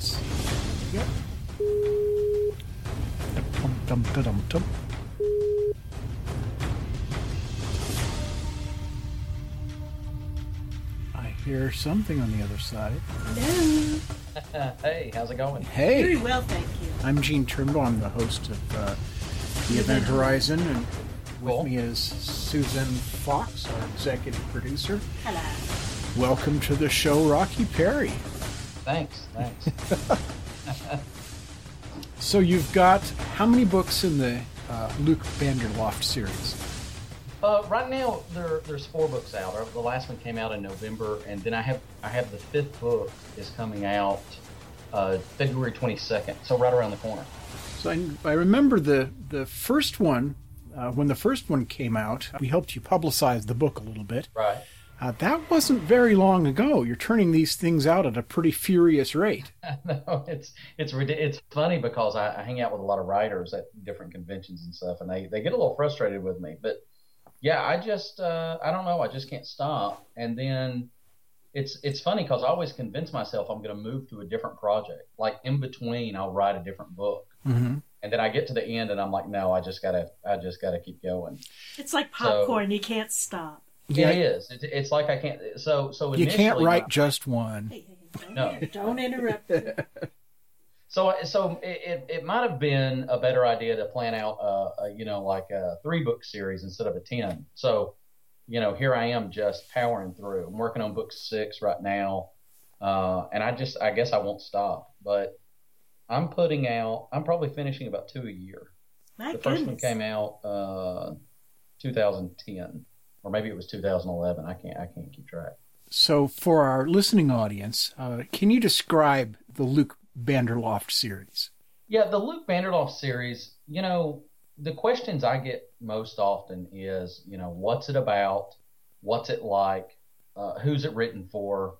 Him, and let's see. Yep. Dum, dum, dum, dum, dum. I hear something on the other side. Uh, hey, how's it going? Hey, Very well, thank you. I'm Gene Trimble. I'm the host of uh, the Event Horizon, and with Cool. me is Susan Fox, our executive producer. Hello. Welcome to the show, Rocky Perry. Thanks, thanks. So you've got how many books in the uh, Luke Banderloft series? uh, right now, there, there's four books out. Uh, The last one came out in November, and then I have I have the fifth book is coming out uh, February 22nd, so right around the corner. So I, I remember the the first one uh, when the first one came out. We helped you publicize the book a little bit. Right. Uh, that wasn't very long ago. You're turning these things out at a pretty furious rate. no, it's it's it's funny because I, I hang out with a lot of writers at different conventions and stuff, and they they get a little frustrated with me. But yeah, I just uh, I don't know, I just can't stop. And then it's it's funny because I always convince myself I'm going to move to a different project. Like in between, I'll write a different book, Mm-hmm. and then I get to the end, and I'm like, no, I just gotta I just gotta keep going. It's like popcorn. you can't stop. Yeah, It is. It, it's like I can't. So so you can't write my- just one. Hey, hey, hey, don't, No. don't interrupt. me. So, so it, it, it might have been a better idea to plan out, uh, a, you know, like a three book series instead of a 10. So, you know, here I am just powering through. I'm working on book six right now. Uh, and I just, I guess I won't stop, but I'm putting out, I'm probably finishing about two a year. My the first one came out, uh, 2010, or maybe it was 2011. I can't, I can't keep track. So for our listening audience, uh, can you describe the Luke Banderloft series? Yeah, the Luke Banderloft series, you know, the questions I get most often is, you know, what's it about? What's it like? Uh, who's it written for?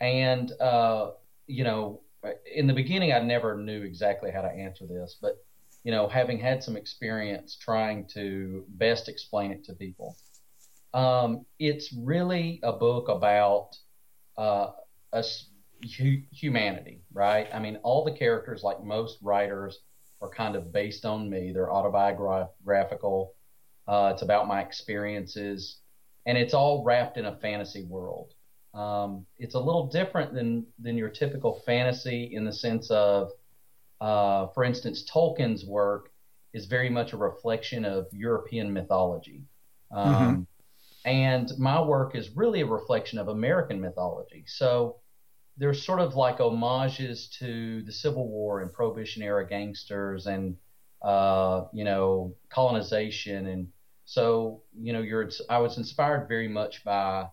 And, uh, you know, in the beginning, I never knew exactly how to answer this, but, you know, having had some experience trying to best explain it to people, um, it's really a book about uh, hu- humanity, right? I mean, all the characters, like most writers, are kind of based on me. They're autobiographical. Uh, it's about my experiences, and it's all wrapped in a fantasy world. Um, it's a little different than than your typical fantasy in the sense of, uh, for instance, Tolkien's work is very much a reflection of European mythology. Um, And my work is really a reflection of American mythology. So there's sort of like homages to the Civil War and Prohibition era gangsters and uh, you know colonization and so you know you're I was inspired very much by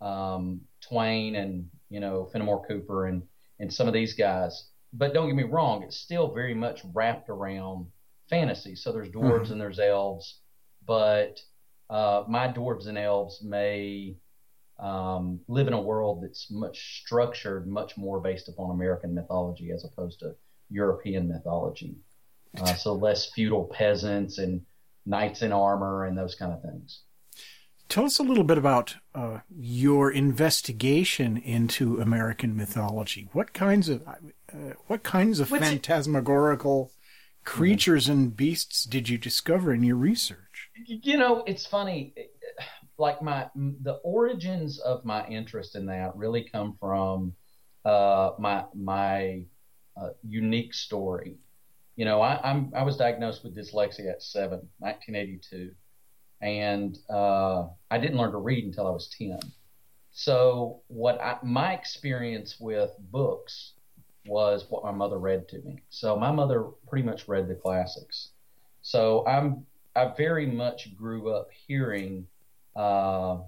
um, Twain and you know Fenimore Cooper and and some of these guys. But don't get me wrong, it's still very much wrapped around fantasy. So there's dwarves and there's elves, but uh, my dwarves and elves may um, live in a world that's much structured, much more based upon American mythology as opposed to European mythology. Uh, so less feudal peasants and knights in armor and those kind of things. Tell us a little bit about uh, your investigation into American mythology. What kinds of uh, what kinds of What's it- phantasmagorical creatures and beasts did you discover in your research? You know, it's funny. like my the origins of my interest in that really come from uh, my my uh, unique story. You know, I, I'm I was diagnosed with dyslexia at seven, 1982, and uh, I didn't learn to read until I was ten. So what I, my experience with books was what my mother read to me. So my mother pretty much read the classics. So I'm I very much grew up hearing, uh,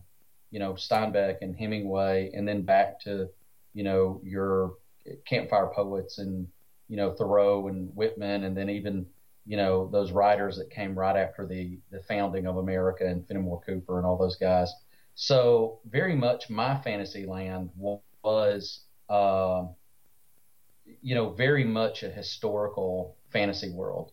you know, Steinbeck and Hemingway, and then back to, you know, your campfire poets and you know Thoreau and Whitman, and then even you know those writers that came right after the the founding of America and Fenimore Cooper and all those guys. So very much my fantasy land was, uh, you know, very much a historical fantasy world.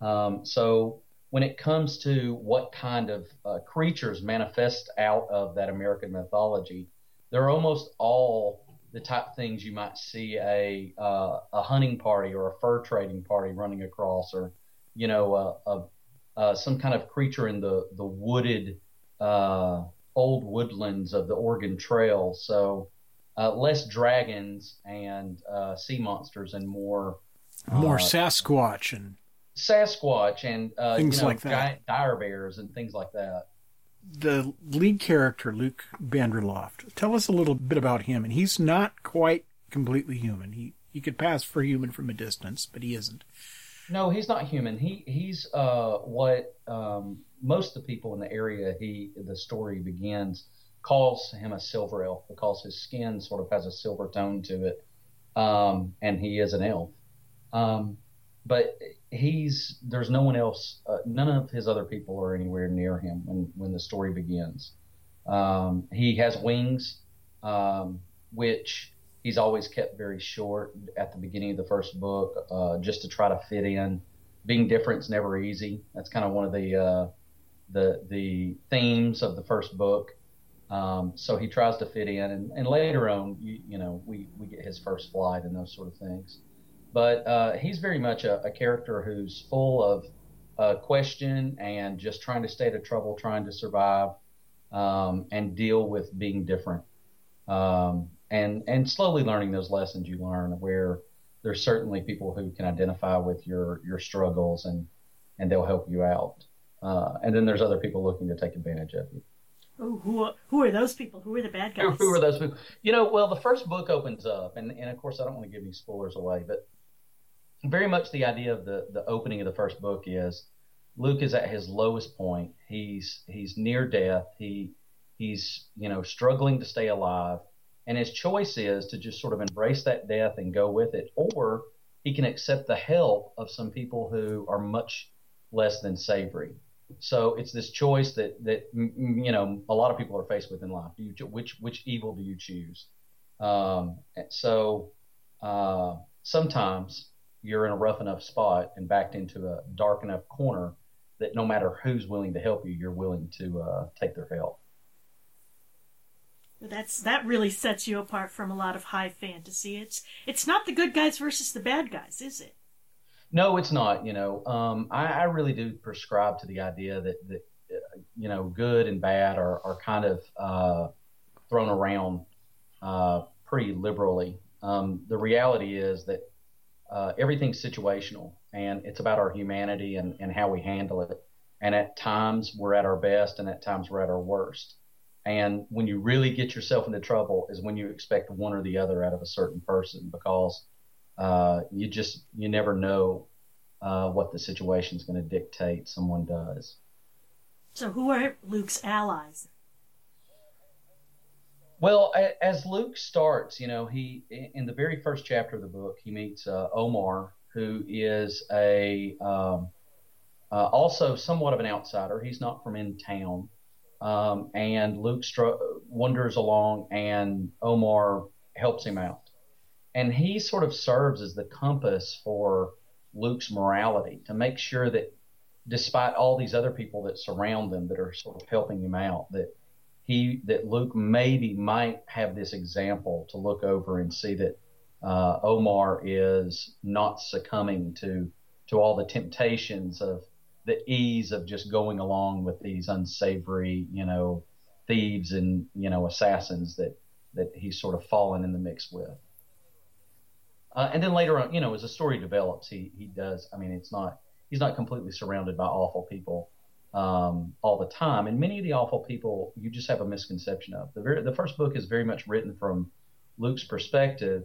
Um, so when it comes to what kind of uh, creatures manifest out of that American mythology, they're almost all the type of things you might see a uh, a hunting party or a fur trading party running across, or you know, uh, uh, uh some kind of creature in the the wooded uh, old woodlands of the Oregon Trail. So uh, less dragons and sea monsters and more more Sasquatch and Sasquatch and things you know, like that, giant dire bears and things like that the lead character, Luke Banderloft, tell us a little bit about him. And he's not quite completely human. He he could pass for human from a distance, but he isn't. No, he's not human. He he's uh, what um, most of the people in the area he the story begins calls him a silver elf because his skin sort of has a silver tone to it, um, and he is an elf. Um, but he's there's no one else. Uh, none of his other people are anywhere near him when when the story begins. Um, he has wings, um, which he's always kept very short at the beginning of the first book, uh, just to try to fit in. Being different is never easy. That's kind of one of the uh, the the themes of the first book. Um, so he tries to fit in, and, and later on, you, you know, we, we get his first flight and those sort of things. But uh, he's very much a, a, character who's full of uh, question and just trying to stay out of trouble, trying to survive, um, and deal with being different, um, and and slowly learning those lessons you learn. Where there's certainly people who can identify with your your struggles and and they'll help you out, uh, and then there's other people looking to take advantage of you. Oh, who are, who are those people? Who are the bad guys? Who, who are those people? You know, well, the first book opens up, and, and of course, I don't want to give any spoilers away, but very much the idea of the the opening of the first book is Luke is at his lowest point. He's he's near death. He he's you know struggling to stay alive, and his choice is to just sort of embrace that death and go with it, or he can accept the help of some people who are much less than savory. So it's this choice that that you know a lot of people are faced with in life. Do you which which evil do you choose? Um, so uh, sometimes you're in a rough enough spot and backed into a dark enough corner that no matter who's willing to help you, you're willing to uh, take their help. That's that really sets you apart from a lot of high fantasy. It's it's not the good guys versus the bad guys, is it? No, it's not. You know, um, I, I, really do prescribe to the idea that that uh, you know, good and bad are are kind of uh, thrown around uh, pretty liberally. Um, the reality is that uh, everything's situational and it's about our humanity and, and how we handle it. And at times we're at our best and at times we're at our worst. And when you really get yourself into trouble is when you expect one or the other out of a certain person because uh, you just, you never know uh, what the situation is going to dictate someone does. So who are Luke's allies? Well, as Luke starts, you know, he in the very first chapter of the book, he meets uh, Omar, who is a um, uh, also somewhat of an outsider. He's not from in town, um, and Luke str- wanders along, and Omar helps him out, and he sort of serves as the compass for Luke's morality to make sure that, despite all these other people that surround them that are sort of helping him out, that he that Luke maybe might have this example to look over and see that uh, Omar is not succumbing to to all the temptations of the ease of just going along with these unsavory, you know, thieves and you know assassins that that he's sort of fallen in the mix with. Uh, and then later on, you know, as the story develops, he he does. I mean, it's not he's not completely surrounded by awful people um, all the time, and many of the awful people you just have a misconception of. The very, the first book is very much written from Luke's perspective,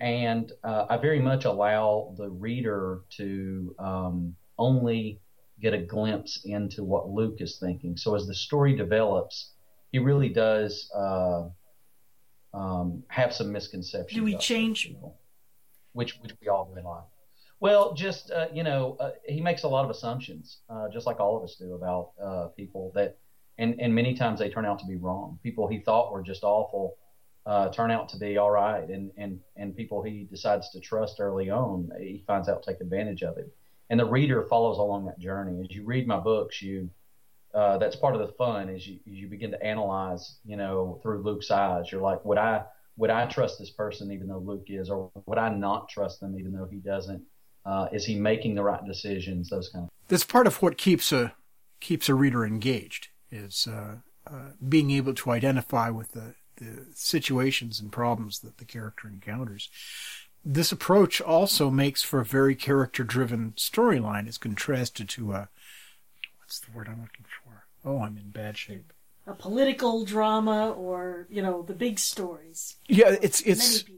and uh, I very much allow the reader to um, only get a glimpse into what Luke is thinking. So as the story develops, he really does uh, um, have some misconceptions. Do we change? People, which which we all realize. Well, just uh, you know, uh, he makes a lot of assumptions, uh, just like all of us do about uh, people that, and and many times they turn out to be wrong. People he thought were just awful uh, turn out to be all right, and and and people he decides to trust early on, he finds out take advantage of it, and the reader follows along that journey. As you read my books, you uh, that's part of the fun is you you begin to analyze, you know, through Luke's eyes. You're like, would I would I trust this person even though Luke is, or would I not trust them even though he doesn't? Uh, is he making the right decisions? Those kind of. That's part of what keeps a keeps a reader engaged is uh, uh, being able to identify with the the situations and problems that the character encounters. This approach also makes for a very character driven storyline as contrasted to a what's the word I'm looking for? Oh, I'm in bad shape. A political drama or, you know, the big stories. Yeah, it's it's Many people.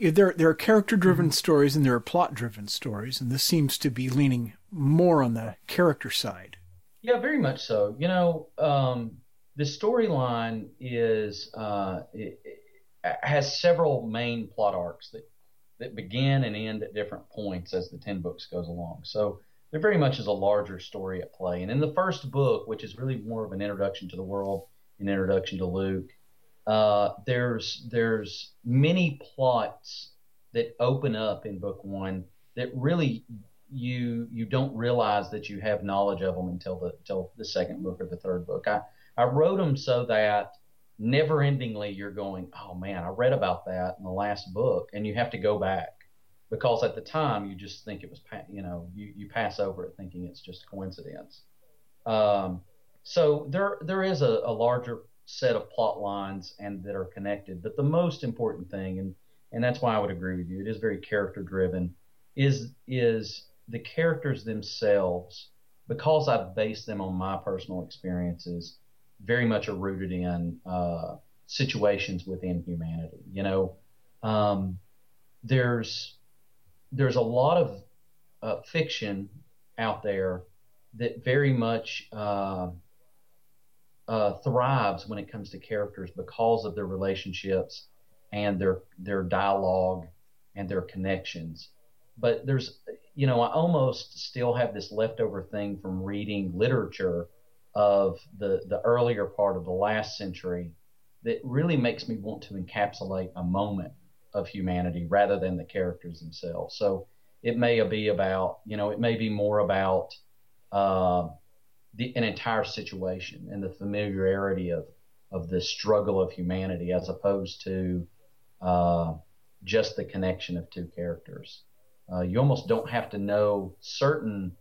There there are character driven stories and there are plot driven stories, and this seems to be leaning more on the character side. Yeah, very much so. You know, um, the storyline is uh, it, it has several main plot arcs that that begin and end at different points as the ten books goes along. So there very much is a larger story at play. And in the first book, which is really more of an introduction to the world, an introduction to Luke, uh, there's there's many plots that open up in book one that really you you don't realize that you have knowledge of them until the until the second book or the third book. I I wrote them so that never endingly you're going, oh man, I read about that in the last book, and you have to go back because at the time you just think it was, you know, you, you pass over it thinking it's just coincidence. Um, so there there is a, a larger set of plot lines and that are connected, but the most important thing, and and that's why I would agree with you, it is very character driven, is is the characters themselves because I've based them on my personal experiences very much are rooted in uh, situations within humanity. You know, um, there's there's a lot of uh, fiction out there that very much uh, uh, thrives when it comes to characters because of their relationships and their their dialogue and their connections. But there's, you know, I almost still have this leftover thing from reading literature of the, the earlier part of the last century that really makes me want to encapsulate a moment of humanity rather than the characters themselves. So it may be about, you know, it may be more about uh, the, an entire situation and the familiarity of, of the struggle of humanity as opposed to uh, just the connection of two characters. Uh, you almost don't have to know certain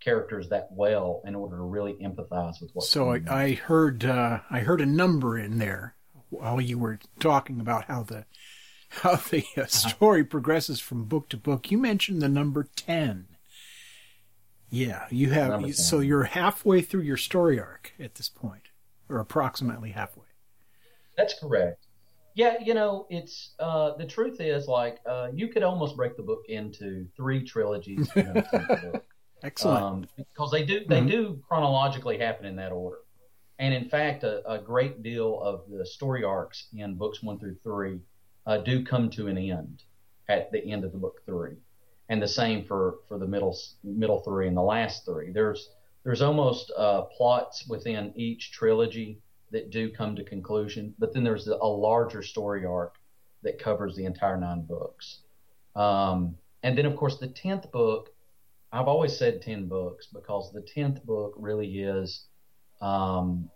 characters that well in order to really empathize with what. So I, I heard uh, I heard a number in there while you were talking about how the how the uh, story progresses from book to book. You mentioned the number ten. Yeah, you have. You, so you're halfway through your story arc at this point, or approximately halfway. That's correct. Yeah, you know, it's uh, the truth is like uh, you could almost break the book into three trilogies in a tenth book. Excellent. um, because they do they Mhm. do chronologically happen in that order. And in fact, a, a great deal of the story arcs in books one through three uh, do come to an end at the end of the book three, and the same for for the middle middle three and the last three. There's there's almost uh, plots within each trilogy that do come to conclusion, but then there's a larger story arc that covers the entire nine books. Um, and then, of course, the tenth book I've always said 10 books because the 10th book really is um,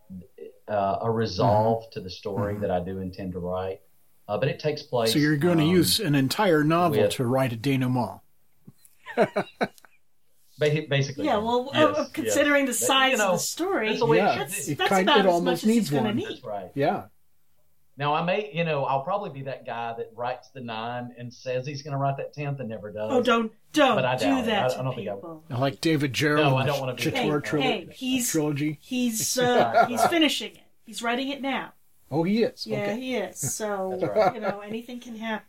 uh, a resolve to the story Mhm. that I do intend to write. Uh, but it takes place. so you're going to um, use an entire novel with- to write a denouement. Ba- Basically, Yeah, well, yes, uh, yes. considering the But, size you know, of the story, that's the Yeah, that's. It that's kind- about it as almost much as needs he's going to one. need. That's right. Yeah. Now I may, you know, I'll probably be that guy that writes the nine and says he's going to write that tenth and never does. Oh, don't don't But I do that I- I don't think I- people. Like David Gerrold No, I don't wanna be that. Chtorr Hey, trilo- he's trilogy. he's uh, he's finishing it. He's writing it now. Oh, he is. Yeah, okay. he is. So right. you know, anything can happen.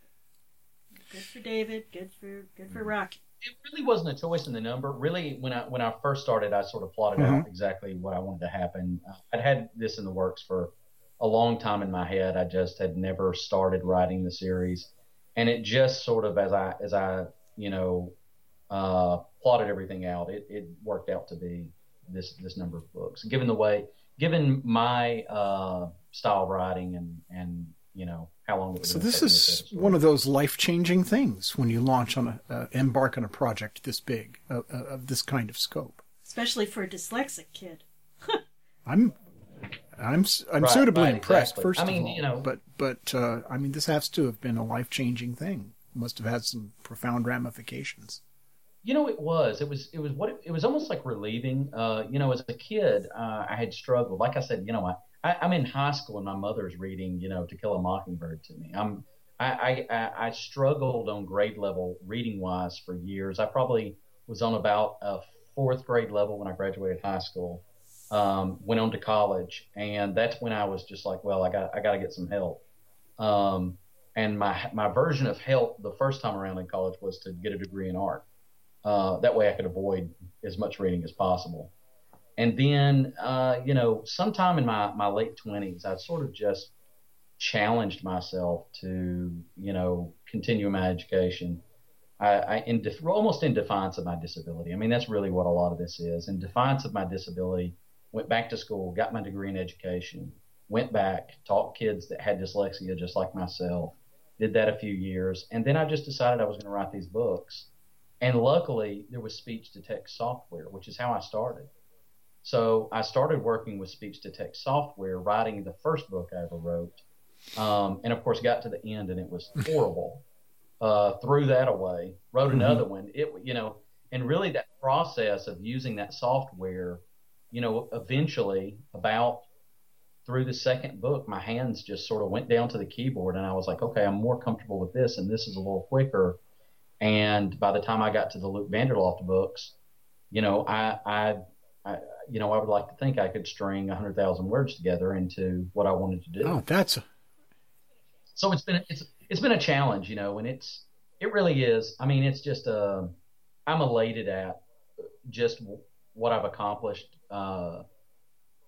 Good for David. Good for good for Rocky. It really wasn't a choice in the number. Really, when I when I first started, I sort of plotted Mm-hmm. out exactly what I wanted to happen. I'd had this in the works for a long time in my head. I just had never started writing the series, and it just sort of as I as I you know uh, plotted everything out, it, it worked out to be this this number of books. Given the way, given my uh, style of writing, and and you know how long it was. So this take me to is tell the story. one of those life-changing things when you launch on a uh, embark on a project this big uh, uh, of this kind of scope. Especially for a dyslexic kid. I'm I'm I'm Right, suitably right, impressed exactly. first I mean, of all. you know- but but uh, I mean this has to have been a life-changing thing. Must have had some profound ramifications. You know, it was. It was. It was what. It, it was almost like relieving. Uh, you know, as a kid, uh, I had struggled. Like I said, you know, I, I I'm in high school and my mother's reading, you know, To Kill a Mockingbird to me. I'm. I I, I I struggled on grade level reading wise for years. I probably was on about a fourth grade level when I graduated high school. Um, went on to college, and that's when I was just like, well, I got I got to get some help. Um, and my my version of help the first time around in college was to get a degree in art. Uh, that way I could avoid as much reading as possible. And then, uh, you know, sometime in my, my late 20s, I sort of just challenged myself to, you know, continue my education. I, I in def- almost in defiance of my disability. I mean, that's really what a lot of this is. In defiance of my disability, went back to school, got my degree in education, went back, taught kids that had dyslexia just like myself, did that a few years, and then I just decided I was going to write these books. And luckily, there was speech to text software, which is how I started. So I started working with speech to text software, writing the first book I ever wrote. Um, and of course, got to the end and it was horrible. Uh, threw that away, wrote another one. It, you know, and really that process of using that software, you know, eventually about through the second book, my hands just sort of went down to the keyboard and I was like, okay, I'm more comfortable with this and this is a little quicker. And by the time I got to the Luke Banderloft books, you know, I, I, I you know, I would like to think I could string a hundred thousand words together into what I wanted to do. Oh, that's So it's been it's it's been a challenge, you know, and it's it really is. I mean, it's just uh, I'm elated at just what I've accomplished uh,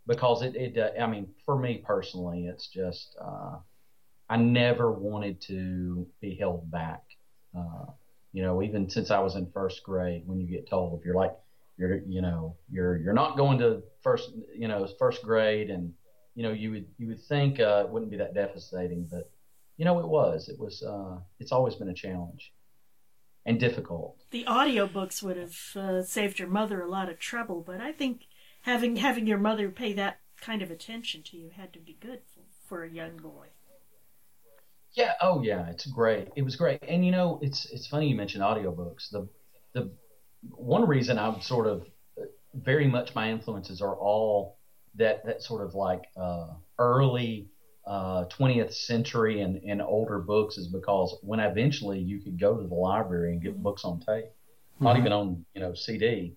because it it uh, I mean, for me personally, it's just uh, I never wanted to be held back. Uh, you know, even since I was in first grade, when you get told if you're like you're you know you're you're not going to first you know first grade. And you know you would you would think uh, it wouldn't be that devastating but you know it was it was uh, it's always been a challenge and difficult. The audiobooks would have uh, saved your mother a lot of trouble, but I think having having your mother pay that kind of attention to you had to be good for, for a young boy. yeah. Oh yeah. It's great. It was great. And you know it's it's funny you mentioned audiobooks. The the one reason i'm sort of very much my influences are all that that sort of like uh, early uh, 20th century and, and older books is because when eventually you could go to the library and get books on tape, not even on you know CD.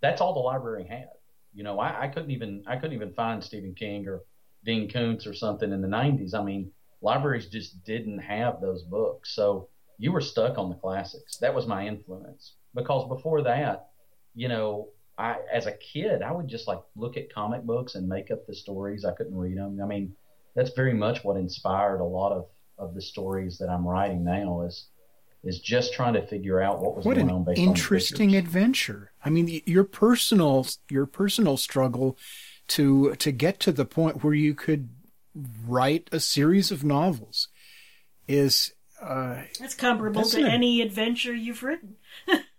That's all the library had. You know, I, I couldn't even I couldn't even find Stephen King or Dean Koontz or something in the 90s. I mean, libraries just didn't have those books, so you were stuck on the classics. That was my influence because before that, you know, I as a kid I would just like look at comic books and make up the stories. I couldn't read them. I mean, that's very much what inspired a lot of, of the stories that I'm writing now is is just trying to figure out what was what going an on based interesting on the adventure. I mean, your personal your personal struggle to to get to the point where you could write a series of novels is uh, That's comparable to an- any adventure you've written.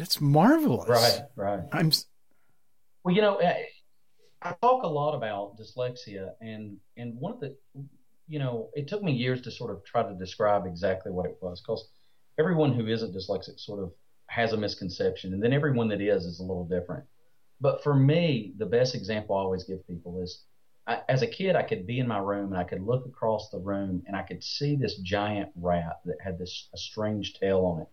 that's marvelous. Right, right. I'm Well, you know, I, I talk a lot about dyslexia, and and one of the, you know, it took me years to sort of try to describe exactly what it was, because everyone who isn't dyslexic sort of has a misconception, and then everyone that is is a little different. But for me, the best example I always give people is I, as a kid, I could be in my room and I could look across the room and I could see this giant rat that had this a strange tail on it.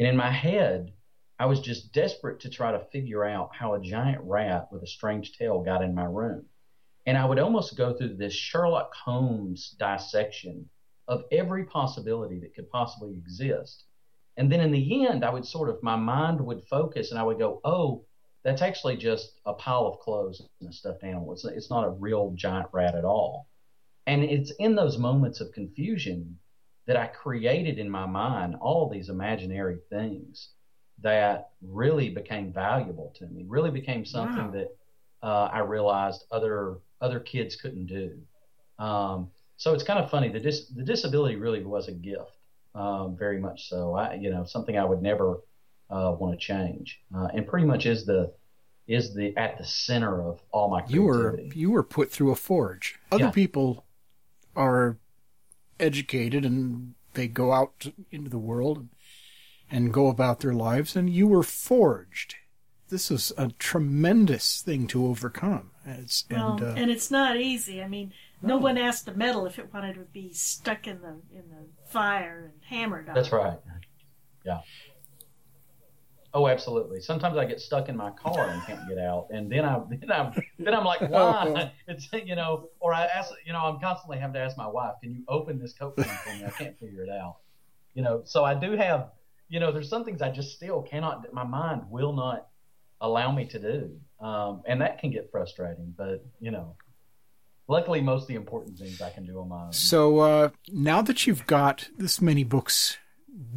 And in my head, I was just desperate to try to figure out how a giant rat with a strange tail got in my room. And I would almost go through this Sherlock Holmes dissection of every possibility that could possibly exist. And then in the end, I would sort of, my mind would focus and I would go, oh, that's actually just a pile of clothes and a stuffed animal. It's, it's not a real giant rat at all. And it's in those moments of confusion that I created in my mind all these imaginary things that really became valuable to me, really became something wow. that uh, I realized other other kids couldn't do. Um, so it's kind of funny. The dis- the disability really was a gift, um, very much so. I you know something I would never uh, want to change, uh, and pretty much is the is the at the center of all my creativity. You were you were put through a forge. Other yeah. people are educated and they go out into the world and, and go about their lives, and you were forged. This is a tremendous thing to overcome. It's, well, and, uh, and it's not easy. I mean, no. no one asked the metal if it wanted to be stuck in the in the fire and hammered on. That's right. Yeah. Oh, absolutely. Sometimes I get stuck in my car and can't get out, and then I then I'm then I'm like, why? It's you know, or I ask, you know, I'm constantly having to ask my wife, can you open this coat for me? I can't figure it out. You know, so I do have, you know, there's some things I just still cannot. My mind will not allow me to do, um, and that can get frustrating. But you know, luckily, most of the important things I can do on my own. So uh, now that you've got this many books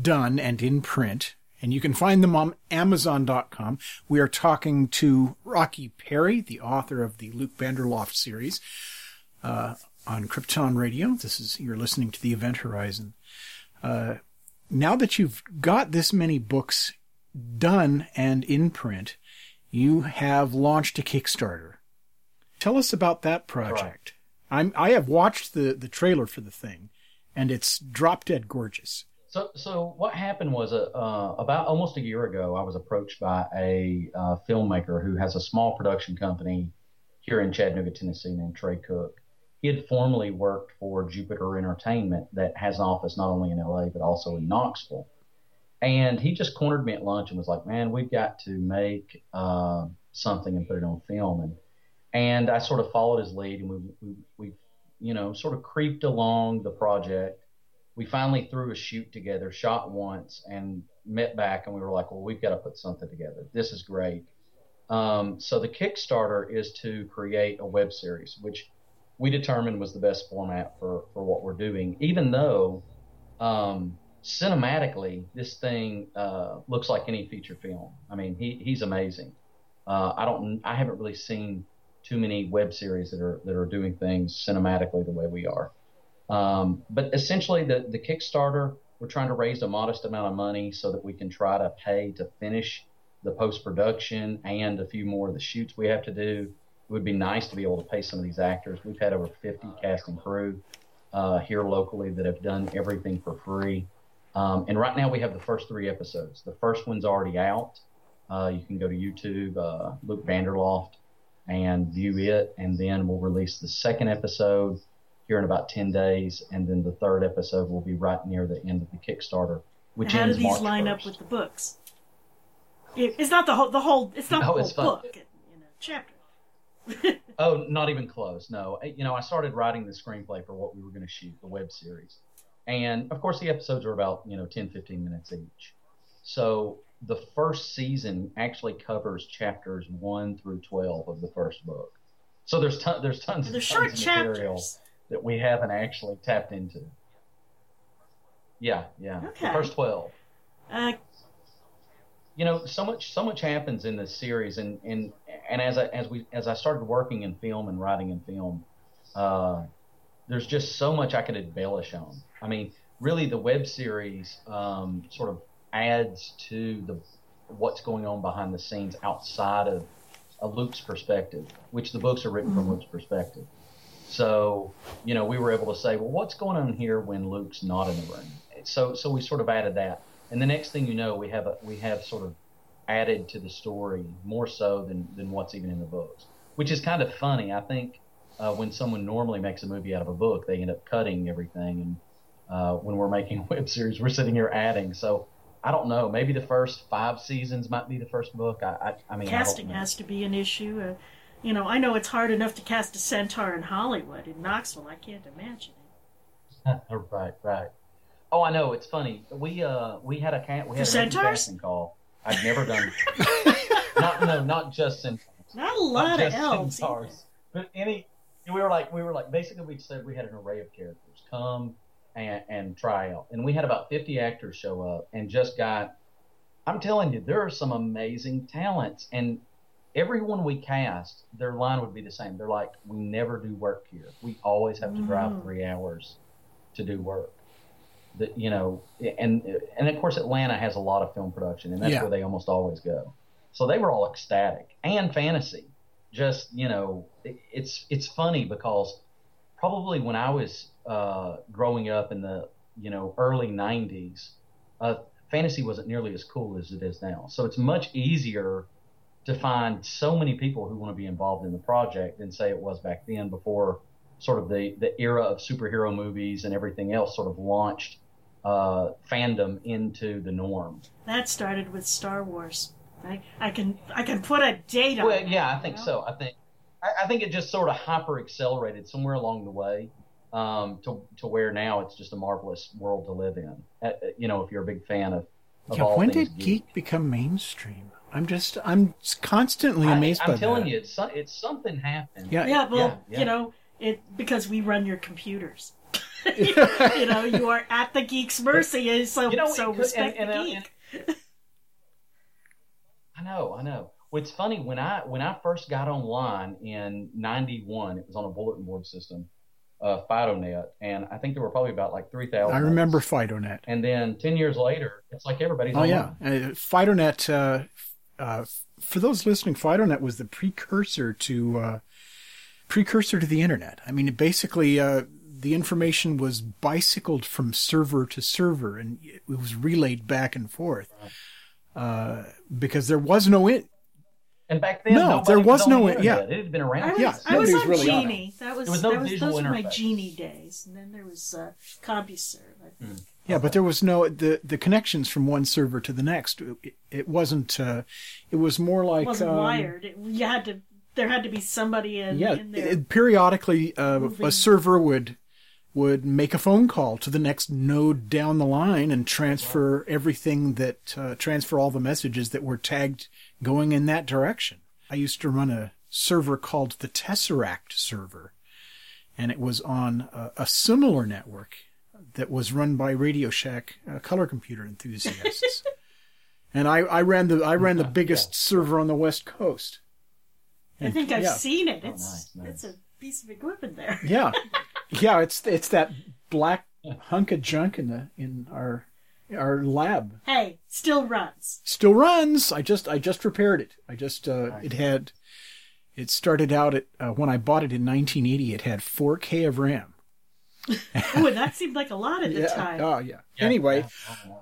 done and in print and you can find them on Amazon.com. We are talking to Rocky Perry, the author of the Luke Banderloft series, uh, on Krypton Radio. This is, you're listening to the Event Horizon. Uh, now that you've got this many books done and in print, you have launched a Kickstarter. Tell us about that project. Right. I'm, I have watched the, the trailer for the thing, and it's drop dead gorgeous. So, so what happened was uh, uh, about almost a year ago, I was approached by a uh, filmmaker who has a small production company here in Chattanooga, Tennessee, named Trey Cook. He had formerly worked for Jupiter Entertainment, that has an office not only in LA but also in Knoxville. And he just cornered me at lunch and was like, "Man, we've got to make uh, something and put it on film." And and I sort of followed his lead, and we we, we you know sort of creeped along the project we finally threw a shoot together, shot once, and met back, and we were like, well, we've got to put something together. This is great. Um, so the Kickstarter is to create a web series, which we determined was the best format for, for what we're doing, even though um, cinematically this thing uh, looks like any feature film. I mean, he, he's amazing. Uh, I don't, I haven't really seen too many web series that are that are doing things cinematically the way we are. Um, but essentially, the, the Kickstarter, we're trying to raise a modest amount of money so that we can try to pay to finish the post production and a few more of the shoots we have to do. It would be nice to be able to pay some of these actors. We've had over 50 cast and crew uh, here locally that have done everything for free. Um, and right now we have the first three episodes. The first one's already out. Uh, you can go to YouTube, uh, Luke Banderloft, and view it. And then we'll release the second episode here in about 10 days, and then the third episode will be right near the end of the Kickstarter, which How ends do these March line 1st. up with the books? It's not the whole. The whole. It's not no, the whole book in, a chapter. oh, not even close. No, you know, I started writing the screenplay for what we were going to shoot, the web series, and of course, the episodes are about you know 10, 15 minutes each. So the first season actually covers chapters one through twelve of the first book. So there's ton, there's tons, there's tons short of material. Chapters that we haven't actually tapped into. Yeah, yeah. Okay. The first twelve. Uh, you know, so much so much happens in this series, and and and as I as we as I started working in film and writing in film, uh, there's just so much I could embellish on. I mean, really, the web series um, sort of adds to the what's going on behind the scenes outside of a Luke's perspective, which the books are written mm-hmm. from Luke's perspective. So, you know, we were able to say, well, what's going on here when Luke's not in the room? So, so we sort of added that. and the next thing you know, we have a, we have sort of added to the story more so than than what's even in the books, which is kind of funny. I think uh, when someone normally makes a movie out of a book, they end up cutting everything, and uh, when we're making a web series, we're sitting here adding. So I don't know. Maybe the first five seasons might be the first book. I, I, I mean, casting has to be an issue. Uh, you know, I know it's hard enough to cast a centaur in Hollywood. In Knoxville, I can't imagine it. right, right. Oh, I know. It's funny. We uh we had a we had a casting call. I've never done. not no, not just centaurs. Not a lot not of elves. Centaurs, but any. We were like we were like basically we said we had an array of characters come and, and try out, and we had about fifty actors show up and just got. I'm telling you, there are some amazing talents, and everyone we cast, their line would be the same. They're like, "We never do work here. We always have to drive mm. three hours to do work." That you know, and and of course Atlanta has a lot of film production, and that's yeah. where they almost always go. So they were all ecstatic and fantasy. Just you know, it, it's it's funny because probably when I was uh, growing up in the you know early '90s, uh, fantasy wasn't nearly as cool as it is now. So it's much easier to find so many people who want to be involved in the project than say it was back then before sort of the, the era of superhero movies and everything else sort of launched uh, fandom into the norm. That started with Star Wars. I, I can I can put a date on. Well, it, yeah, I think know? so. I think I, I, think it just sort of hyper accelerated somewhere along the way um, to to where now it's just a marvelous world to live in. Uh, you know, if you're a big fan of. of yeah, when did geek. geek become mainstream? I'm just I'm constantly amazed I, by I'm telling that. you, it's it's something happened. Yeah, yeah. Well, yeah, yeah. you know, it because we run your computers. you know, you are at the geek's mercy, so you know, so could, respect and, and, the geek. And, I know, I know. What's funny when I when I first got online in '91, it was on a bulletin board system, uh, FidoNet, and I think there were probably about like three thousand. I remember FidoNet. And then ten years later, it's like everybody's. Oh online. yeah, uh, FidoNet. Uh, uh, for those listening, FidoNet was the precursor to uh, precursor to the internet. I mean, it basically, uh, the information was bicycled from server to server and it was relayed back and forth uh, because there was no it. And back then, no, there was no it. Yeah, it had been around. I was, yeah, I was on really Genie. On that was, was no that was, those were my Genie days, and then there was uh, CompuServe. Mm. Yeah, but there was no the the connections from one server to the next. It, it wasn't. Uh, it was more like it wasn't um, wired. It, you had to. There had to be somebody in. Yeah, in there it, periodically uh, a server would would make a phone call to the next node down the line and transfer everything that uh, transfer all the messages that were tagged going in that direction. I used to run a server called the Tesseract server, and it was on a, a similar network that was run by Radio Shack uh, color computer enthusiasts. and I, I ran the I ran the biggest yeah. server on the West Coast. And, I think I've yeah. seen it. It's oh, nice, nice. it's a piece of equipment there. Yeah, yeah, it's it's that black hunk of junk in the in our our lab. Hey, still runs. Still runs. I just I just repaired it. I just uh, it had it started out at uh, when I bought it in 1980. It had 4K of RAM. oh, that seemed like a lot at the yeah. time. Oh yeah. yeah anyway. Yeah.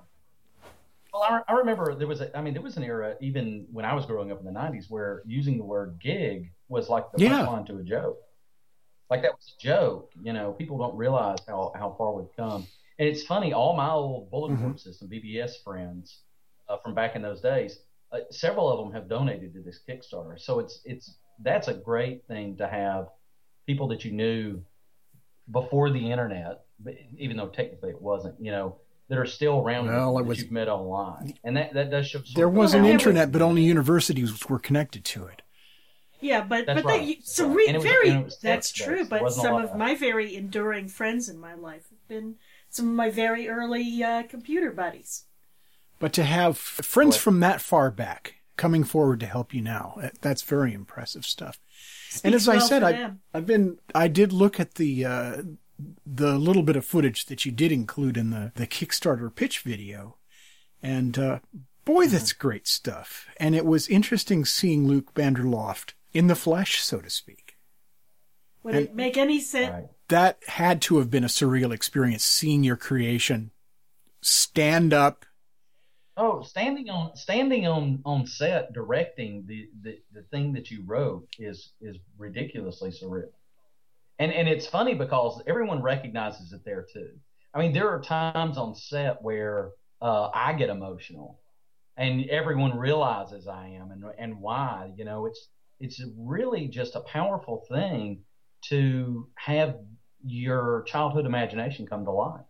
Well, I, I remember there was a, I mean, there was an era even when I was growing up in the '90s where using the word gig was like the yeah. line to a joke like that was a joke. You know, people don't realize how, how far we've come. And it's funny, all my old bulletin board mm-hmm. system, BBS friends uh, from back in those days, uh, several of them have donated to this Kickstarter. So it's it's that's a great thing to have people that you knew before the internet, even though technically it wasn't, you know, that are still around well, that was, you've met online. And that, that does show. There was an internet, but only universities were connected to it. Yeah, but that's but right. that, some right. re- very that's true. But some of my very enduring friends in my life have been some of my very early uh, computer buddies. But to have friends what? from that far back coming forward to help you now, eh, that's very impressive stuff. Speaks and as well I said, I, I've been I did look at the uh, the little bit of footage that you did include in the the Kickstarter pitch video, and uh, boy, mm-hmm. that's great stuff. And it was interesting seeing Luke Banderloft in the flesh, so to speak. Would and it make any sense? That had to have been a surreal experience seeing your creation stand up Oh, standing on standing on on set directing the, the the thing that you wrote is is ridiculously surreal. And and it's funny because everyone recognizes it there too. I mean, there are times on set where uh, I get emotional, and everyone realizes I am, and and why. You know, it's it's really just a powerful thing to have your childhood imagination come to life,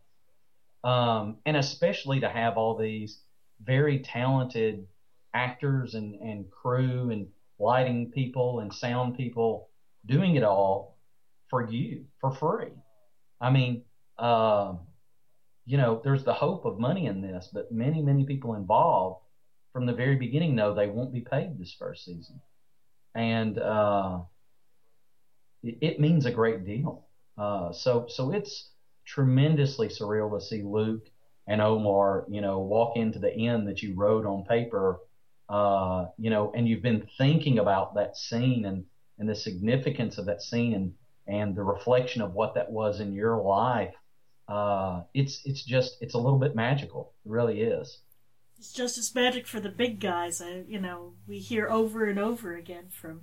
um, and especially to have all these very talented actors and, and crew and lighting people and sound people doing it all for you for free. I mean, uh, you know, there's the hope of money in this, but many, many people involved from the very beginning know they won't be paid this first season. And uh, it, means a great deal. Uh, so, so it's tremendously surreal to see Luke and Omar, you know, walk into the end that you wrote on paper, uh, you know, and you've been thinking about that scene and, and the significance of that scene and, and the reflection of what that was in your life. Uh, it's it's just it's a little bit magical. It really is. It's just as magic for the big guys. I, you know, we hear over and over again from,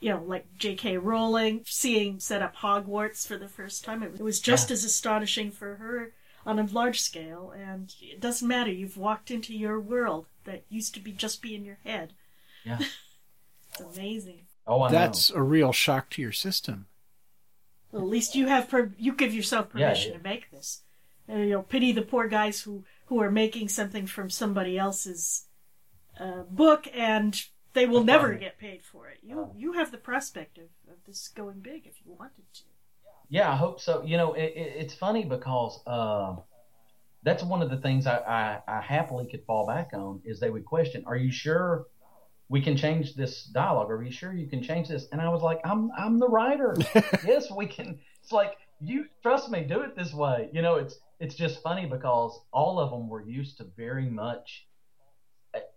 you know, like J.K. Rowling seeing set up Hogwarts for the first time. It was just yeah. as astonishing for her on a large scale, and it doesn't matter. You've walked into your world that used to be just be in your head. Yeah, it's amazing. Oh, I that's know. a real shock to your system. Well, at least you have per- you give yourself permission yeah, yeah. to make this. And, you know, pity the poor guys who who are making something from somebody else's uh, book and they will never get paid for it. You you have the prospect of, of this going big if you wanted to. Yeah, I hope so. You know, it, it, it's funny because uh, that's one of the things I, I, I, happily could fall back on is they would question, "Are you sure we can change this dialogue? Are you sure you can change this?" And I was like, "I'm I'm the writer. yes, we can." It's like you trust me, do it this way. You know, it's it's just funny because all of them were used to very much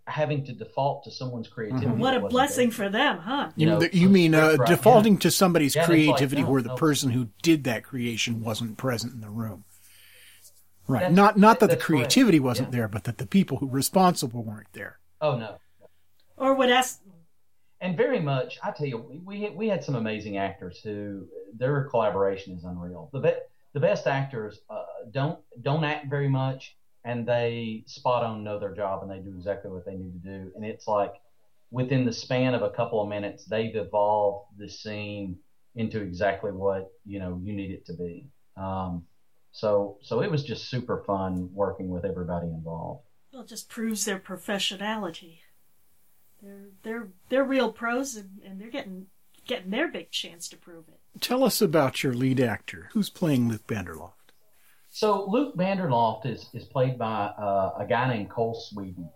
having to default to someone's creativity. Mm-hmm. What a blessing there. for them, huh? You, know, you mean uh, defaulting yeah. to somebody's yeah, creativity like, no, where the no. person who did that creation wasn't present in the room. Right. That's, not not that the creativity correct. wasn't yeah. there, but that the people who were responsible weren't there. Oh no. Or what else? And very much, I tell you, we we had some amazing actors who their collaboration is unreal. The be, the best actors uh, don't don't act very much and they spot on know their job and they do exactly what they need to do. And it's like within the span of a couple of minutes, they've evolved the scene into exactly what you know you need it to be. Um, so so it was just super fun working with everybody involved. Well, it just proves their professionality. They're they're they're real pros and, and they're getting getting their big chance to prove it. Tell us about your lead actor. Who's playing Luke Banderloft? So Luke Banderloft is is played by uh, a guy named Cole Sweden,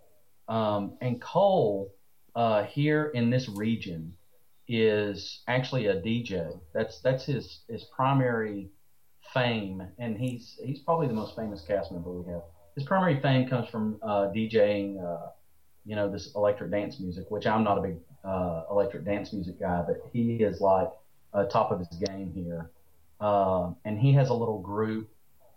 um, and Cole uh, here in this region is actually a DJ. That's that's his his primary fame, and he's he's probably the most famous cast member we have. His primary fame comes from uh, DJing, uh, you know, this electric dance music, which I'm not a big uh, electric dance music guy, but he is like top of his game here, uh, and he has a little group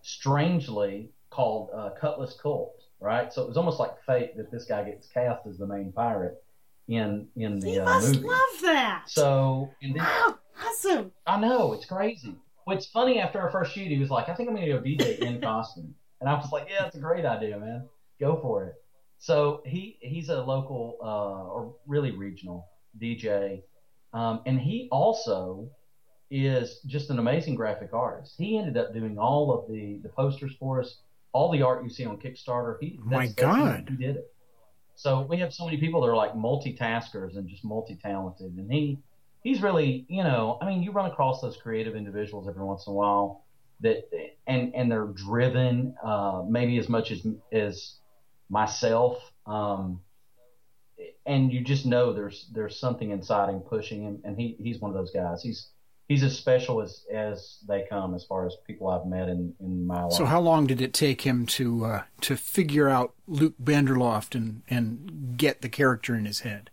strangely called uh, Cutlass Cult, right? So it was almost like fate that this guy gets cast as the main pirate in in the uh, must movie. love that. So and then, oh, awesome! I know it's crazy. What's funny after our first shoot, he was like, "I think I'm going to do go DJ in costume," and I was like, "Yeah, that's a great idea, man. Go for it." So he he's a local uh, or really regional DJ, um, and he also is just an amazing graphic artist. He ended up doing all of the the posters for us, all the art you see on Kickstarter. He my God, he did it. So we have so many people that are like multitaskers and just multi-talented, and he he's really you know I mean you run across those creative individuals every once in a while that and and they're driven uh, maybe as much as as myself. Um, and you just know there's there's something inside him pushing him, and he he's one of those guys. He's he's as special as as they come as far as people I've met in in my life. So how long did it take him to uh, to figure out Luke Banderloft and and get the character in his head?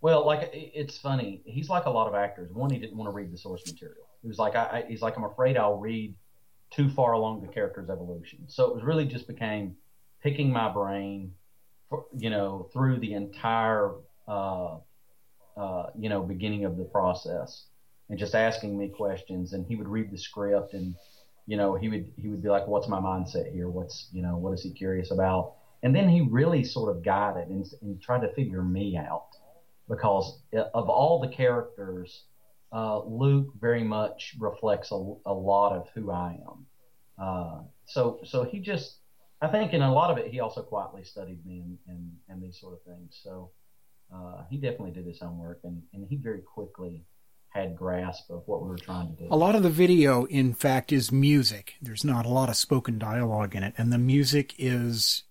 Well, like it's funny. He's like a lot of actors. One, he didn't want to read the source material. He was like, I, I, he's like, I'm afraid I'll read too far along the character's evolution. So it was really just became picking my brain for, you know, through the entire, uh, uh, you know, beginning of the process, and just asking me questions. And he would read the script, and you know, he would he would be like, "What's my mindset here? What's you know, what is he curious about?" And then he really sort of guided and, and tried to figure me out because of all the characters, uh, Luke very much reflects a, a, lot of who I am. Uh, so so he just I think in a lot of it he also quietly studied me and and, and these sort of things. So uh, he definitely did his homework and, and he very quickly had grasp of what we were trying to do. A lot of the video, in fact, is music. There's not a lot of spoken dialogue in it, and the music is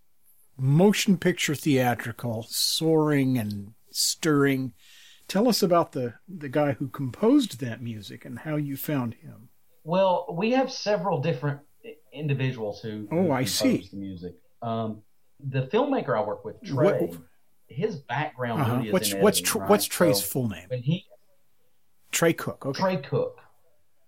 motion picture theatrical, soaring and stirring. Tell us about the, the guy who composed that music and how you found him. Well, we have several different individuals who. Oh, who I see. The music. Um, the filmmaker I work with, Trey, what, his background uh-huh. really what's, what's, editing, right? what's Trey's so full name? When he Trey Cook. Okay. Trey Cook,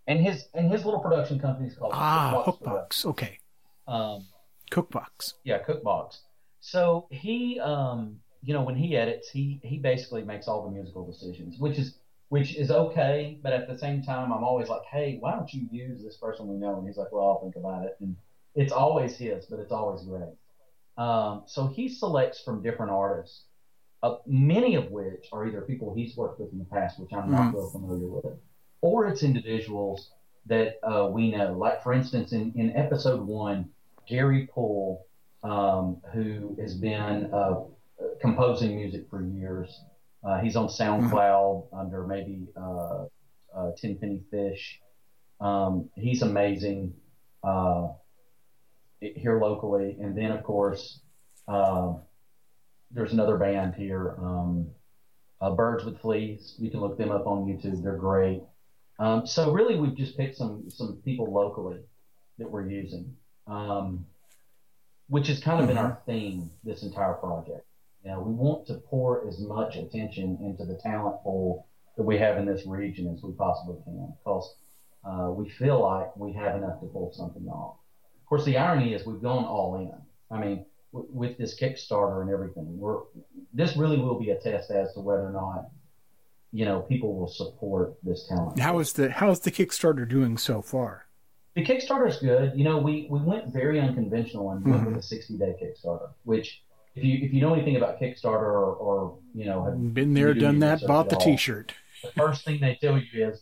and his and his little production company is called Ah Cookbox Hookbox. Okay. Um, Cookbox. Yeah, Cookbox. So he, um, you know, when he edits, he he basically makes all the musical decisions, which is which is okay. But at the same time, I'm always like, hey, why don't you use this person we know? And he's like, well, I'll think about it. And it's always his, but it's always great. Um, so he selects from different artists, uh, many of which are either people he's worked with in the past, which I'm not mm-hmm. real familiar with, or it's individuals that uh, we know. Like, for instance, in, in episode one, Gary Poole, um, who has been uh, composing music for years, uh, he's on SoundCloud mm-hmm. under maybe uh, uh, Tenpenny Fish. Um, he's amazing uh, here locally. And then, of course, uh, there's another band here, um, uh, Birds with Fleas. You can look them up on YouTube. They're great. Um, so really, we've just picked some some people locally that we're using, um, which has kind of been our mm-hmm. theme this entire project. You know, we want to pour as much attention into the talent pool that we have in this region as we possibly can, because uh, we feel like we have enough to pull something off. Of course, the irony is we've gone all in. I mean, w- with this Kickstarter and everything, we're this really will be a test as to whether or not you know people will support this talent. How is the how is the Kickstarter doing so far? The Kickstarter is good. You know, we we went very unconventional and went mm-hmm. with a 60 day Kickstarter, which if you if you know anything about Kickstarter or, or you know have been there, done that, bought the T-shirt. The first thing they tell you is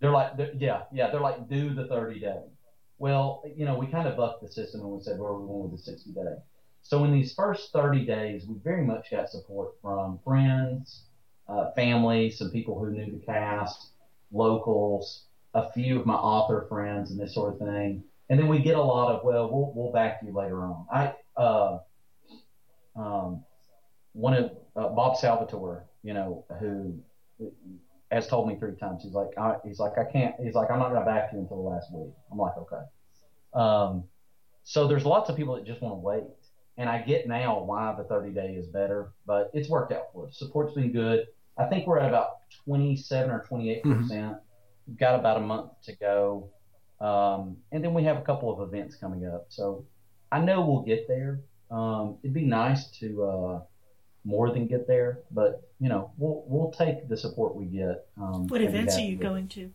they're like, they're, yeah, yeah, they're like, do the 30 day. Well, you know, we kind of bucked the system and we said, well, we went with the 60 day. So in these first 30 days, we very much got support from friends, uh, family, some people who knew the cast, locals, a few of my author friends, and this sort of thing. And then we get a lot of, well, we'll, we'll back you later on. I, uh, um, one of uh, Bob Salvatore, you know, who has told me three times. He's like, I, he's like, I can't. He's like, I'm not gonna back you until the last week. I'm like, okay. Um, so there's lots of people that just want to wait, and I get now why the 30 day is better, but it's worked out for us. Support's been good. I think we're at about 27 or 28 percent. Mm-hmm. We've got about a month to go, um, and then we have a couple of events coming up. So I know we'll get there. Um, it'd be nice to uh, more than get there, but you know, we'll we'll take the support we get. Um, what events are you going to?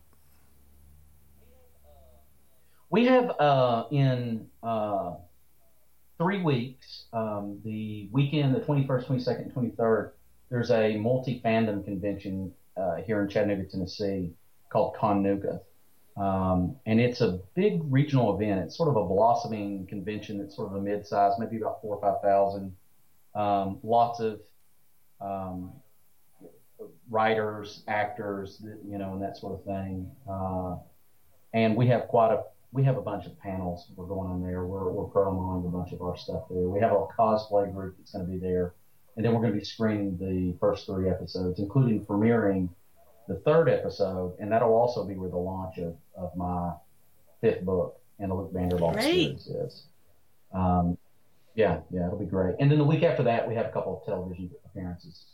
We have uh, in uh, three weeks, um, the weekend, the 21st, 22nd, 23rd, there's a multi fandom convention uh, here in Chattanooga, Tennessee called Con Um, and it's a big regional event. It's sort of a blossoming convention. It's sort of a mid-size, maybe about four or five thousand. Um, lots of um, writers, actors, you know, and that sort of thing. Uh, and we have quite a we have a bunch of panels we're going on there. We're we're promoting a bunch of our stuff there. We have a cosplay group that's going to be there, and then we're going to be screening the first three episodes, including premiering the third episode, and that'll also be where the launch of, of my fifth book in the Luke Banderloft series is. Um, yeah, yeah, it'll be great. And then the week after that, we have a couple of television appearances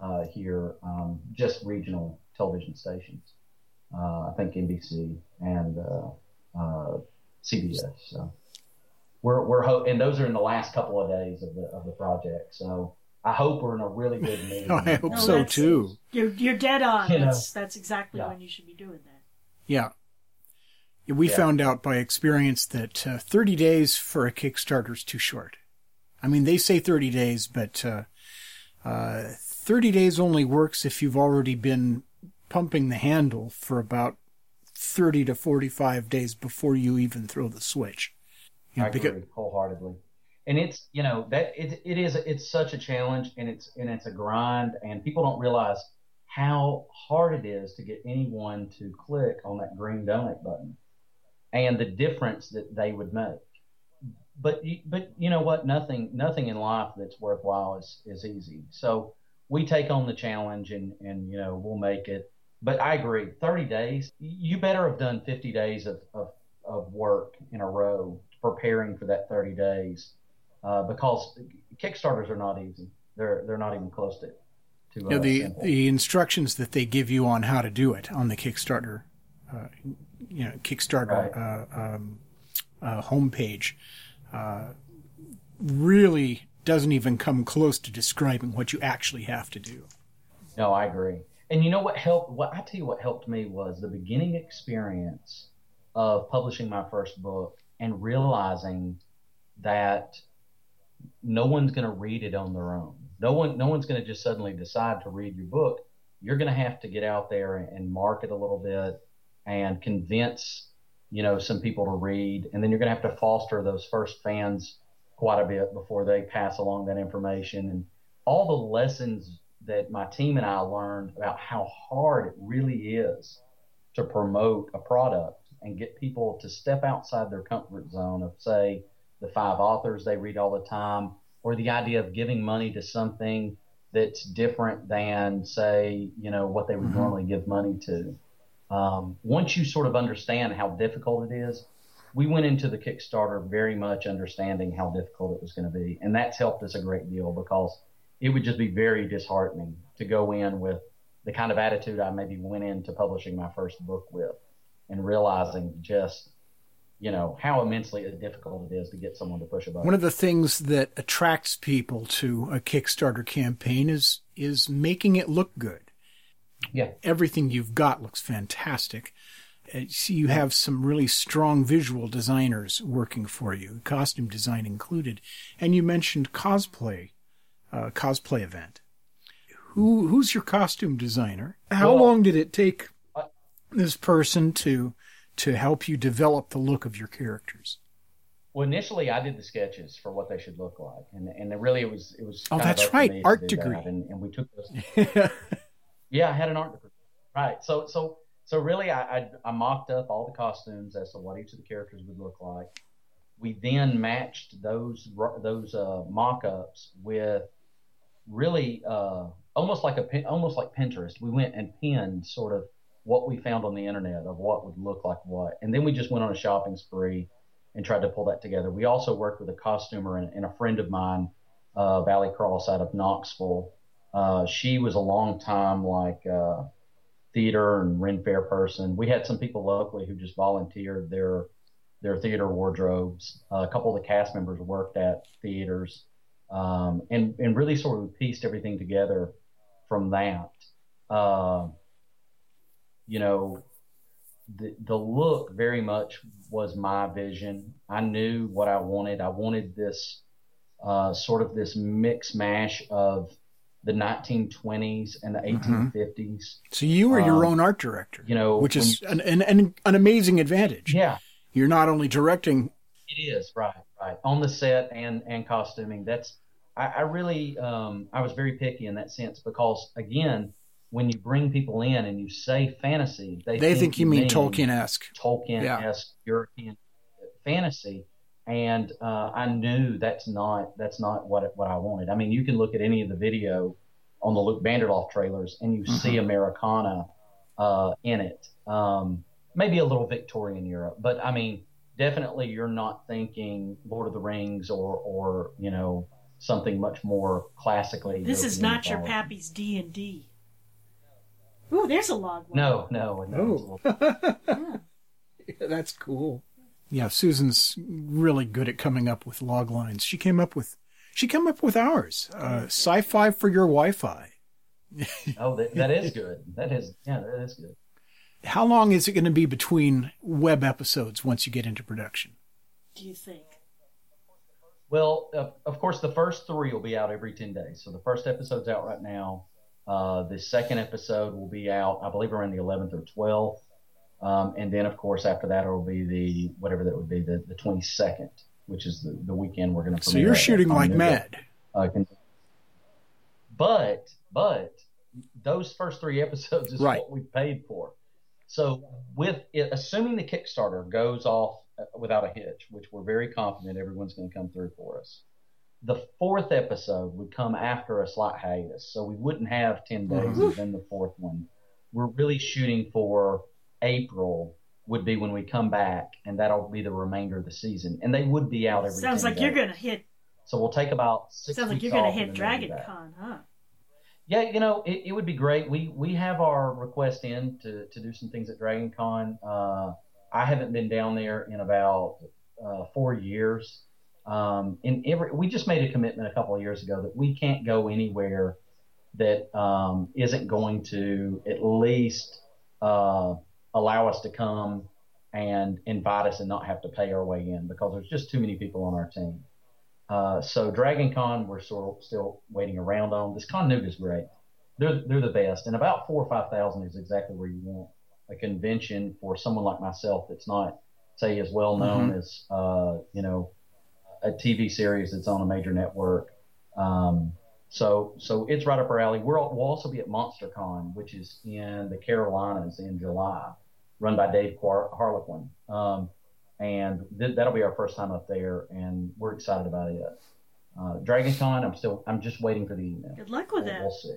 uh, here, um, just regional television stations. Uh, I think NBC and uh, uh CBS. So. we're we're ho- and those are in the last couple of days of the of the project. So I hope we're in a really good mood. I hope No, so too. You're you're dead on. You know. That's that's exactly Yeah. when you should be doing that. Yeah. We Yeah. found out by experience that uh, 30 days for a Kickstarter is too short. I mean, they say 30 days, but uh, uh, 30 days only works if you've already been pumping the handle for about 30 to 45 days before you even throw the switch. You know, I because- agree wholeheartedly. And it's you know that it, it is it's such a challenge and it's and it's a grind and people don't realize how hard it is to get anyone to click on that green donate button and the difference that they would make. But but you know what? Nothing nothing in life that's worthwhile is is easy. So we take on the challenge and and you know we'll make it. But I agree, 30 days. You better have done 50 days of, of of work in a row preparing for that 30 days uh, because Kickstarters are not easy. They're they're not even close to to you uh, know, the, the instructions that they give you on how to do it on the Kickstarter, uh, you know, Kickstarter Right. uh, um, uh, homepage, uh, really doesn't even come close to describing what you actually have to do. No, I agree. And you know what helped? What I tell you, what helped me was the beginning experience of publishing my first book and realizing that no one's going to read it on their own. No one, no one's going to just suddenly decide to read your book. You're going to have to get out there and market a little bit and convince, you know, some people to read, and then you're going to have to foster those first fans quite a bit before they pass along that information and all the lessons that my team and I learned about how hard it really is to promote a product and get people to step outside their comfort zone of, say, the five authors they read all the time, or the idea of giving money to something that's different than, say, you know, what they would normally give money to. Um, once you sort of understand how difficult it is, we went into the Kickstarter very much understanding how difficult it was going to be, and that's helped us a great deal because it would just be very disheartening to go in with the kind of attitude I maybe went into publishing my first book with, and realizing just you know how immensely difficult it is to get someone to push a button. One of the things that attracts people to a Kickstarter campaign is is making it look good. yeah, Everything you've got looks fantastic. Uh, you have some really strong visual designers working for you, costume design included, and you mentioned cosplay, uh, cosplay event. Who who's your costume designer? How Well, long did it take this person to to help you develop the look of your characters? Well, initially I did the sketches for what they should look like, and and really it was it was. Oh, that's right, art degree. and, and we took those. Yeah, I had an art degree. Right. So so so really, I, I I mocked up all the costumes as to what each of the characters would look like. We then matched those those uh, mock-ups with really uh, almost like a pin- almost like Pinterest. We went and pinned sort of what we found on the internet of what would look like what, and then we just went on a shopping spree and tried to pull that together. We also worked with a costumer and, and a friend of mine, uh, Valley Cross out of Knoxville. Uh, she was a long time like uh, theater and Ren Fair person. We had some people locally who just volunteered their their theater wardrobes. Uh, a couple of the cast members worked at theaters, um, and and really sort of pieced everything together from that. Uh, you know, the the look very much was my vision. I knew what I wanted. I wanted this uh, sort of this mix mash of the 1920s and the 1850s. So you were your Um, own art director, You know, which is an, an, an, an amazing advantage. yeah, You're not only directing, It is right, right on the set and and costuming. That's I, I really um, I was very picky in that sense because again, when you bring people in and you say fantasy, they they think you mean Tolkien-esque. Tolkien-esque European fantasy, and uh, I knew that's not that's not what it, what I wanted. I mean, you can look at any of the video on the Luke Banderloft trailers, and you see Americana uh, in it. Um, maybe a little Victorian Europe, but I mean, definitely you're not thinking Lord of the Rings or or you know something much more classically. This is European not your pappy's D and D. Ooh, there's a log. one. No, no, no. Oh. That's cool. Yeah, Susan's really good at coming up with log lines. She came up with she came up with ours. Uh, sci-fi for your Wi-Fi. oh, that, that is good. That is yeah, that is good. How long is it going to be between web episodes once you get into production? Do you think? Well, uh, of course, the first three will be out every 10 days. So the first episode's out right now. Uh, the second episode will be out, I believe, around the 11th or 12th. Um, and then, of course, after that, it will be the whatever that would be the, the 22nd, which is the, the weekend we're going to. So you're shooting like mad. Uh, but but those first three episodes is right. what we paid for. So with it, assuming the Kickstarter goes off uh, without a hitch, which we're very confident everyone's going to come through for us, the fourth episode would come after a slight hiatus. So we wouldn't have 10 days mm-hmm. and then the fourth one. We're really shooting for April would be when we come back, and that'll be the remainder of the season. And they would be out every. Sounds like days. you're gonna hit. So we'll take about six. Sounds like you're gonna hit Dragon Con, huh? Yeah, you know, it, it would be great. We we have our request in to, to do some things at Dragon Con. Uh, I haven't been down there in about uh, four years. Um, and every we just made a commitment a couple of years ago that we can't go anywhere that um, not going to at least uh, allow us to come and invite us and not have to pay our way in because there's just too many people on our team. Uh, so Dragon Con, we're sort of still waiting around on. This ConNooga is great. They're, they're the best. And about four or 5,000 is exactly where you want a convention for someone like myself that's not, say, as well known mm-hmm. as, uh, you know, a TV series that's on a major network. Um, so, so it's right up our alley. We're, we'll also be at MonsterCon, which is in the Carolinas in July, run by Dave Harlequin. Um, and th- that'll be our first time up there, and we're excited about it. Uh, Dragon Con, I'm still, I'm just waiting for the email. Good luck with we'll, that. We'll see.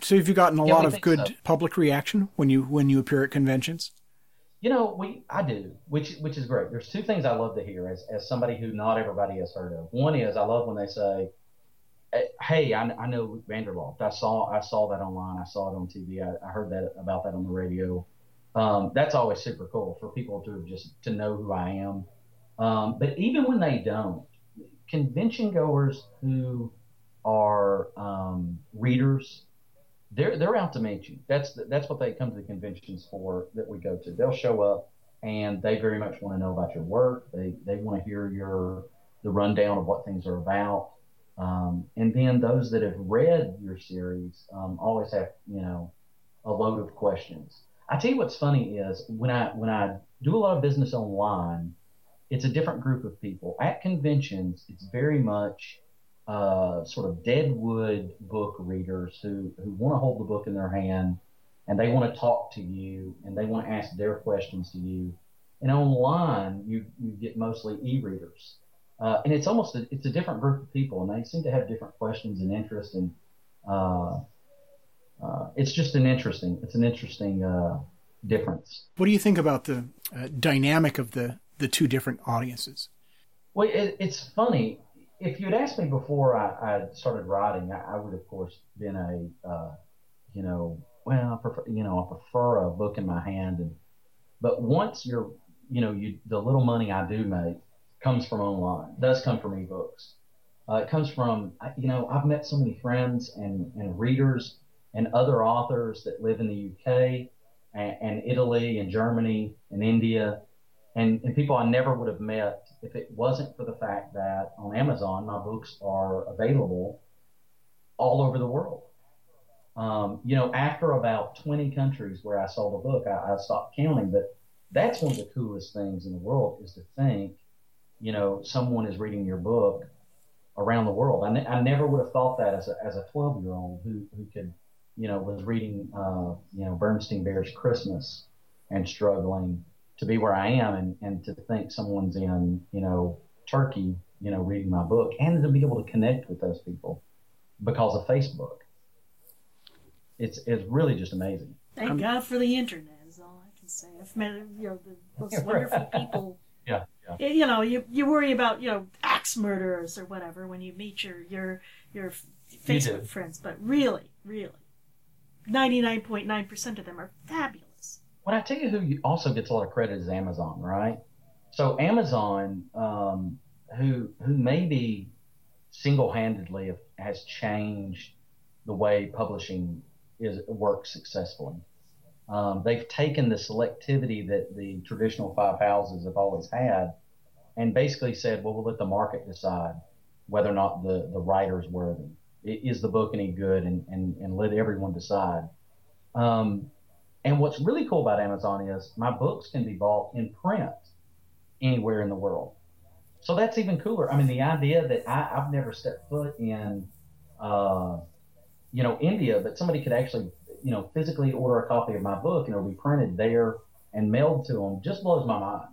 So, have you gotten a yeah, lot of good so. public reaction when you when you appear at conventions? You know, we I do, which which is great. There's two things I love to hear as as somebody who not everybody has heard of. One is I love when they say, "Hey, I, I know Banderloft. I saw I saw that online. I saw it on TV. I, I heard that about that on the radio." Um, that's always super cool for people to just to know who I am. Um, but even when they don't, convention goers who are um, readers, they're they're out to meet you. That's the, that's what they come to the conventions for that we go to. They'll show up and they very much want to know about your work. They they want to hear your the rundown of what things are about. Um, and then those that have read your series um, always have you know a load of questions. I tell you what's funny is when I when I do a lot of business online, it's a different group of people. At conventions, it's very much uh, sort of deadwood book readers who who want to hold the book in their hand and they want to talk to you and they want to ask their questions to you. And online, you you get mostly e-readers, uh, and it's almost a, it's a different group of people, and they seem to have different questions and interests and. Uh, uh, it's just an interesting it's an interesting uh, difference. What do you think about the uh, dynamic of the the two different audiences? Well, it, it's funny. If you'd asked me before I, I started writing, I, I, would of course been a uh, you know well I prefer you know I prefer a book in my hand and but once you're you know you the little money I do make comes from online does come from ebooks. Uh, it comes from you know I've met so many friends and, and readers and other authors that live in the UK and, and Italy and Germany and India and, and people I never would have met if it wasn't for the fact that on Amazon my books are available all over the world. Um, you know, after about 20 countries where I sold a book, I, I stopped counting. But that's one of the coolest things in the world is to think, you know, someone is reading your book around the world. I, ne- I never would have thought that as a, as a 12 year old who, who could you know, was reading, uh, you know, Berenstain Bears Christmas and struggling to be where I am and, and to think someone's in, you know, Turkey, you know, reading my book and to be able to connect with those people because of Facebook. It's, it's really just amazing. Thank God for the internet is all I can say. I've met, you know, the most wonderful people. Yeah. Yeah. You know, you, you worry about, you know, axe murderers or whatever when you meet your, your, your Facebook friends, but really, really, 99.9% of them are fabulous. When I tell you who also gets a lot of credit is Amazon, right? So Amazon, um, who who maybe single-handedly has changed the way publishing is works successfully. Um, they've taken the selectivity that the traditional five houses have always had, and basically said, "Well, we'll let the market decide whether or not the the writer's worthy. Is the book any good?" And and and let everyone decide. Um, and what's really cool about Amazon is my books can be bought in print anywhere in the world. So that's even cooler. I mean, the idea that I, have never stepped foot in, uh, you know, India, but somebody could actually, you know, physically order a copy of my book and it'll be printed there and mailed to them just blows my mind.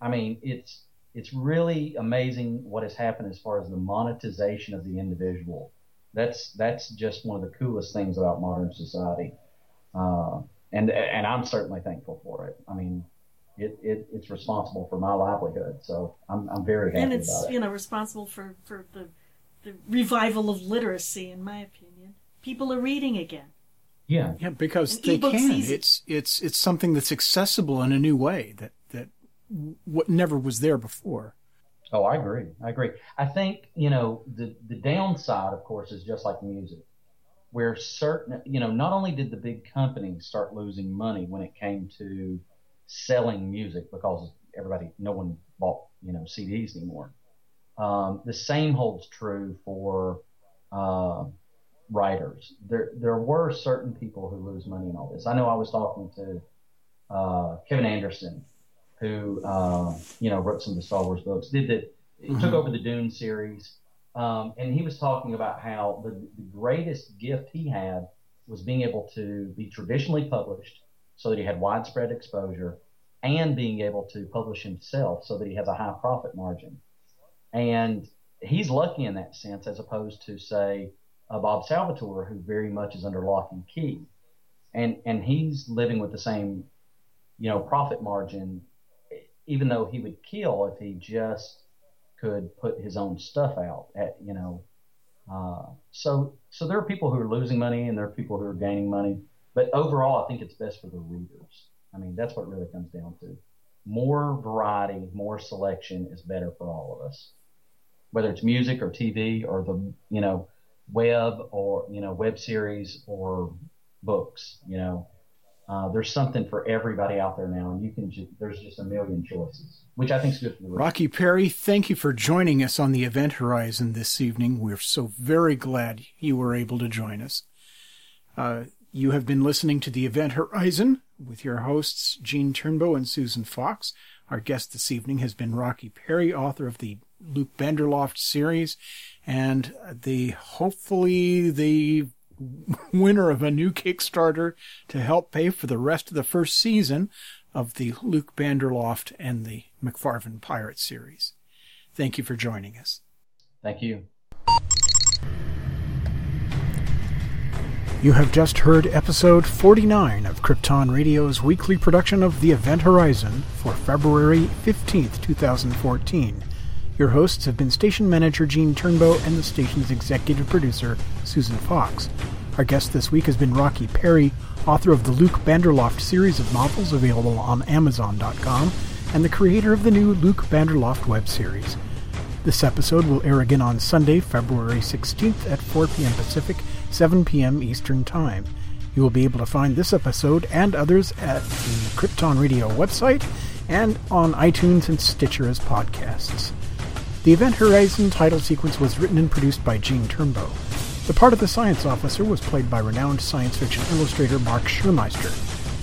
I mean, it's it's really amazing what has happened as far as the monetization of the individual. That's that's just one of the coolest things about modern society, uh, and and I'm certainly thankful for it. I mean, it, it it's responsible for my livelihood. So I'm I'm very happy and it's about it. you know responsible for for the the revival of literacy, in my opinion. People are reading again. Yeah, yeah, because and they can. Easy. It's it's it's something that's accessible in a new way that that what never was there before. Oh, I agree. I agree. I think you know the the downside, of course, is just like music, where certain you know not only did the big companies start losing money when it came to selling music because everybody, no one bought, you know, CDs anymore. Um, the same holds true for uh, writers. There, there were certain people who lose money in all this. I know I was talking to uh, Kevin Anderson, who uh, you know wrote some of the Star Wars books, did the mm-hmm. took over the Dune series, um, and he was talking about how the, the greatest gift he had was being able to be traditionally published so that he had widespread exposure and being able to publish himself so that he has a high profit margin. And he's lucky in that sense, as opposed to, say, Bob Salvatore, who very much is under lock and key. And, and he's living with the same, you know, profit margin, even though he would kill if he just could put his own stuff out at, you know, uh, so, so there are people who are losing money and there are people who are gaining money. But overall, I think it's best for the readers. I mean, that's what really comes down to. More variety, more selection is better for all of us. Whether it's music or TV or the, you know, web or, you know, web series or books, you know, uh, there's something for everybody out there now, and you can there's just a million choices, which I think is good for the Rocky Perry, thank you for joining us on the Event Horizon this evening. We're so very glad you were able to join us. Uh, you have been listening to the Event Horizon with your hosts, Gene Turnbow and Susan Fox. Our guest this evening has been Rocky Perry, author of the Luke Banderloft series, and the hopefully the winner of a new Kickstarter to help pay for the rest of the first season of the Luke Banderloft and the McFarven Pirate series. Thank you for joining us. Thank you. You have just heard episode 49 of Krypton Radio's weekly production of The Event Horizon for February 15th, 2014. Your hosts have been station manager Gene Turnbow and the station's executive producer Susan Fox. Our guest this week has been Rocky Perry, author of the Luke Banderloft series of novels available on Amazon.com and the creator of the new Luke Banderloft web series. This episode will air again on Sunday, February 16th at 4 p.m. Pacific 7 p.m. Eastern Time. You will be able to find this episode and others at the Krypton Radio website and on iTunes and Stitcher as podcasts. The Event Horizon title sequence was written and produced by Gene Turnbow. The part of the science officer was played by renowned science fiction illustrator Mark Schurmeister.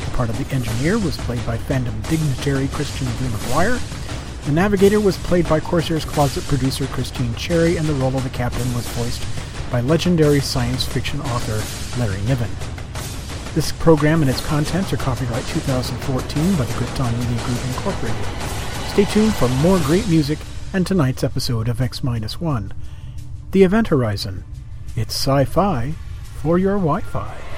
The part of the engineer was played by fandom dignitary Christian B. McGuire. The navigator was played by Corsair's Closet producer Christine Cherry, and the role of the captain was voiced by legendary science fiction author Larry Niven. This program and its contents are copyright 2014 by the Krypton Media Group Incorporated. Stay tuned for more great music and tonight's episode of X-1. The Event Horizon. It's sci-fi for your Wi-Fi.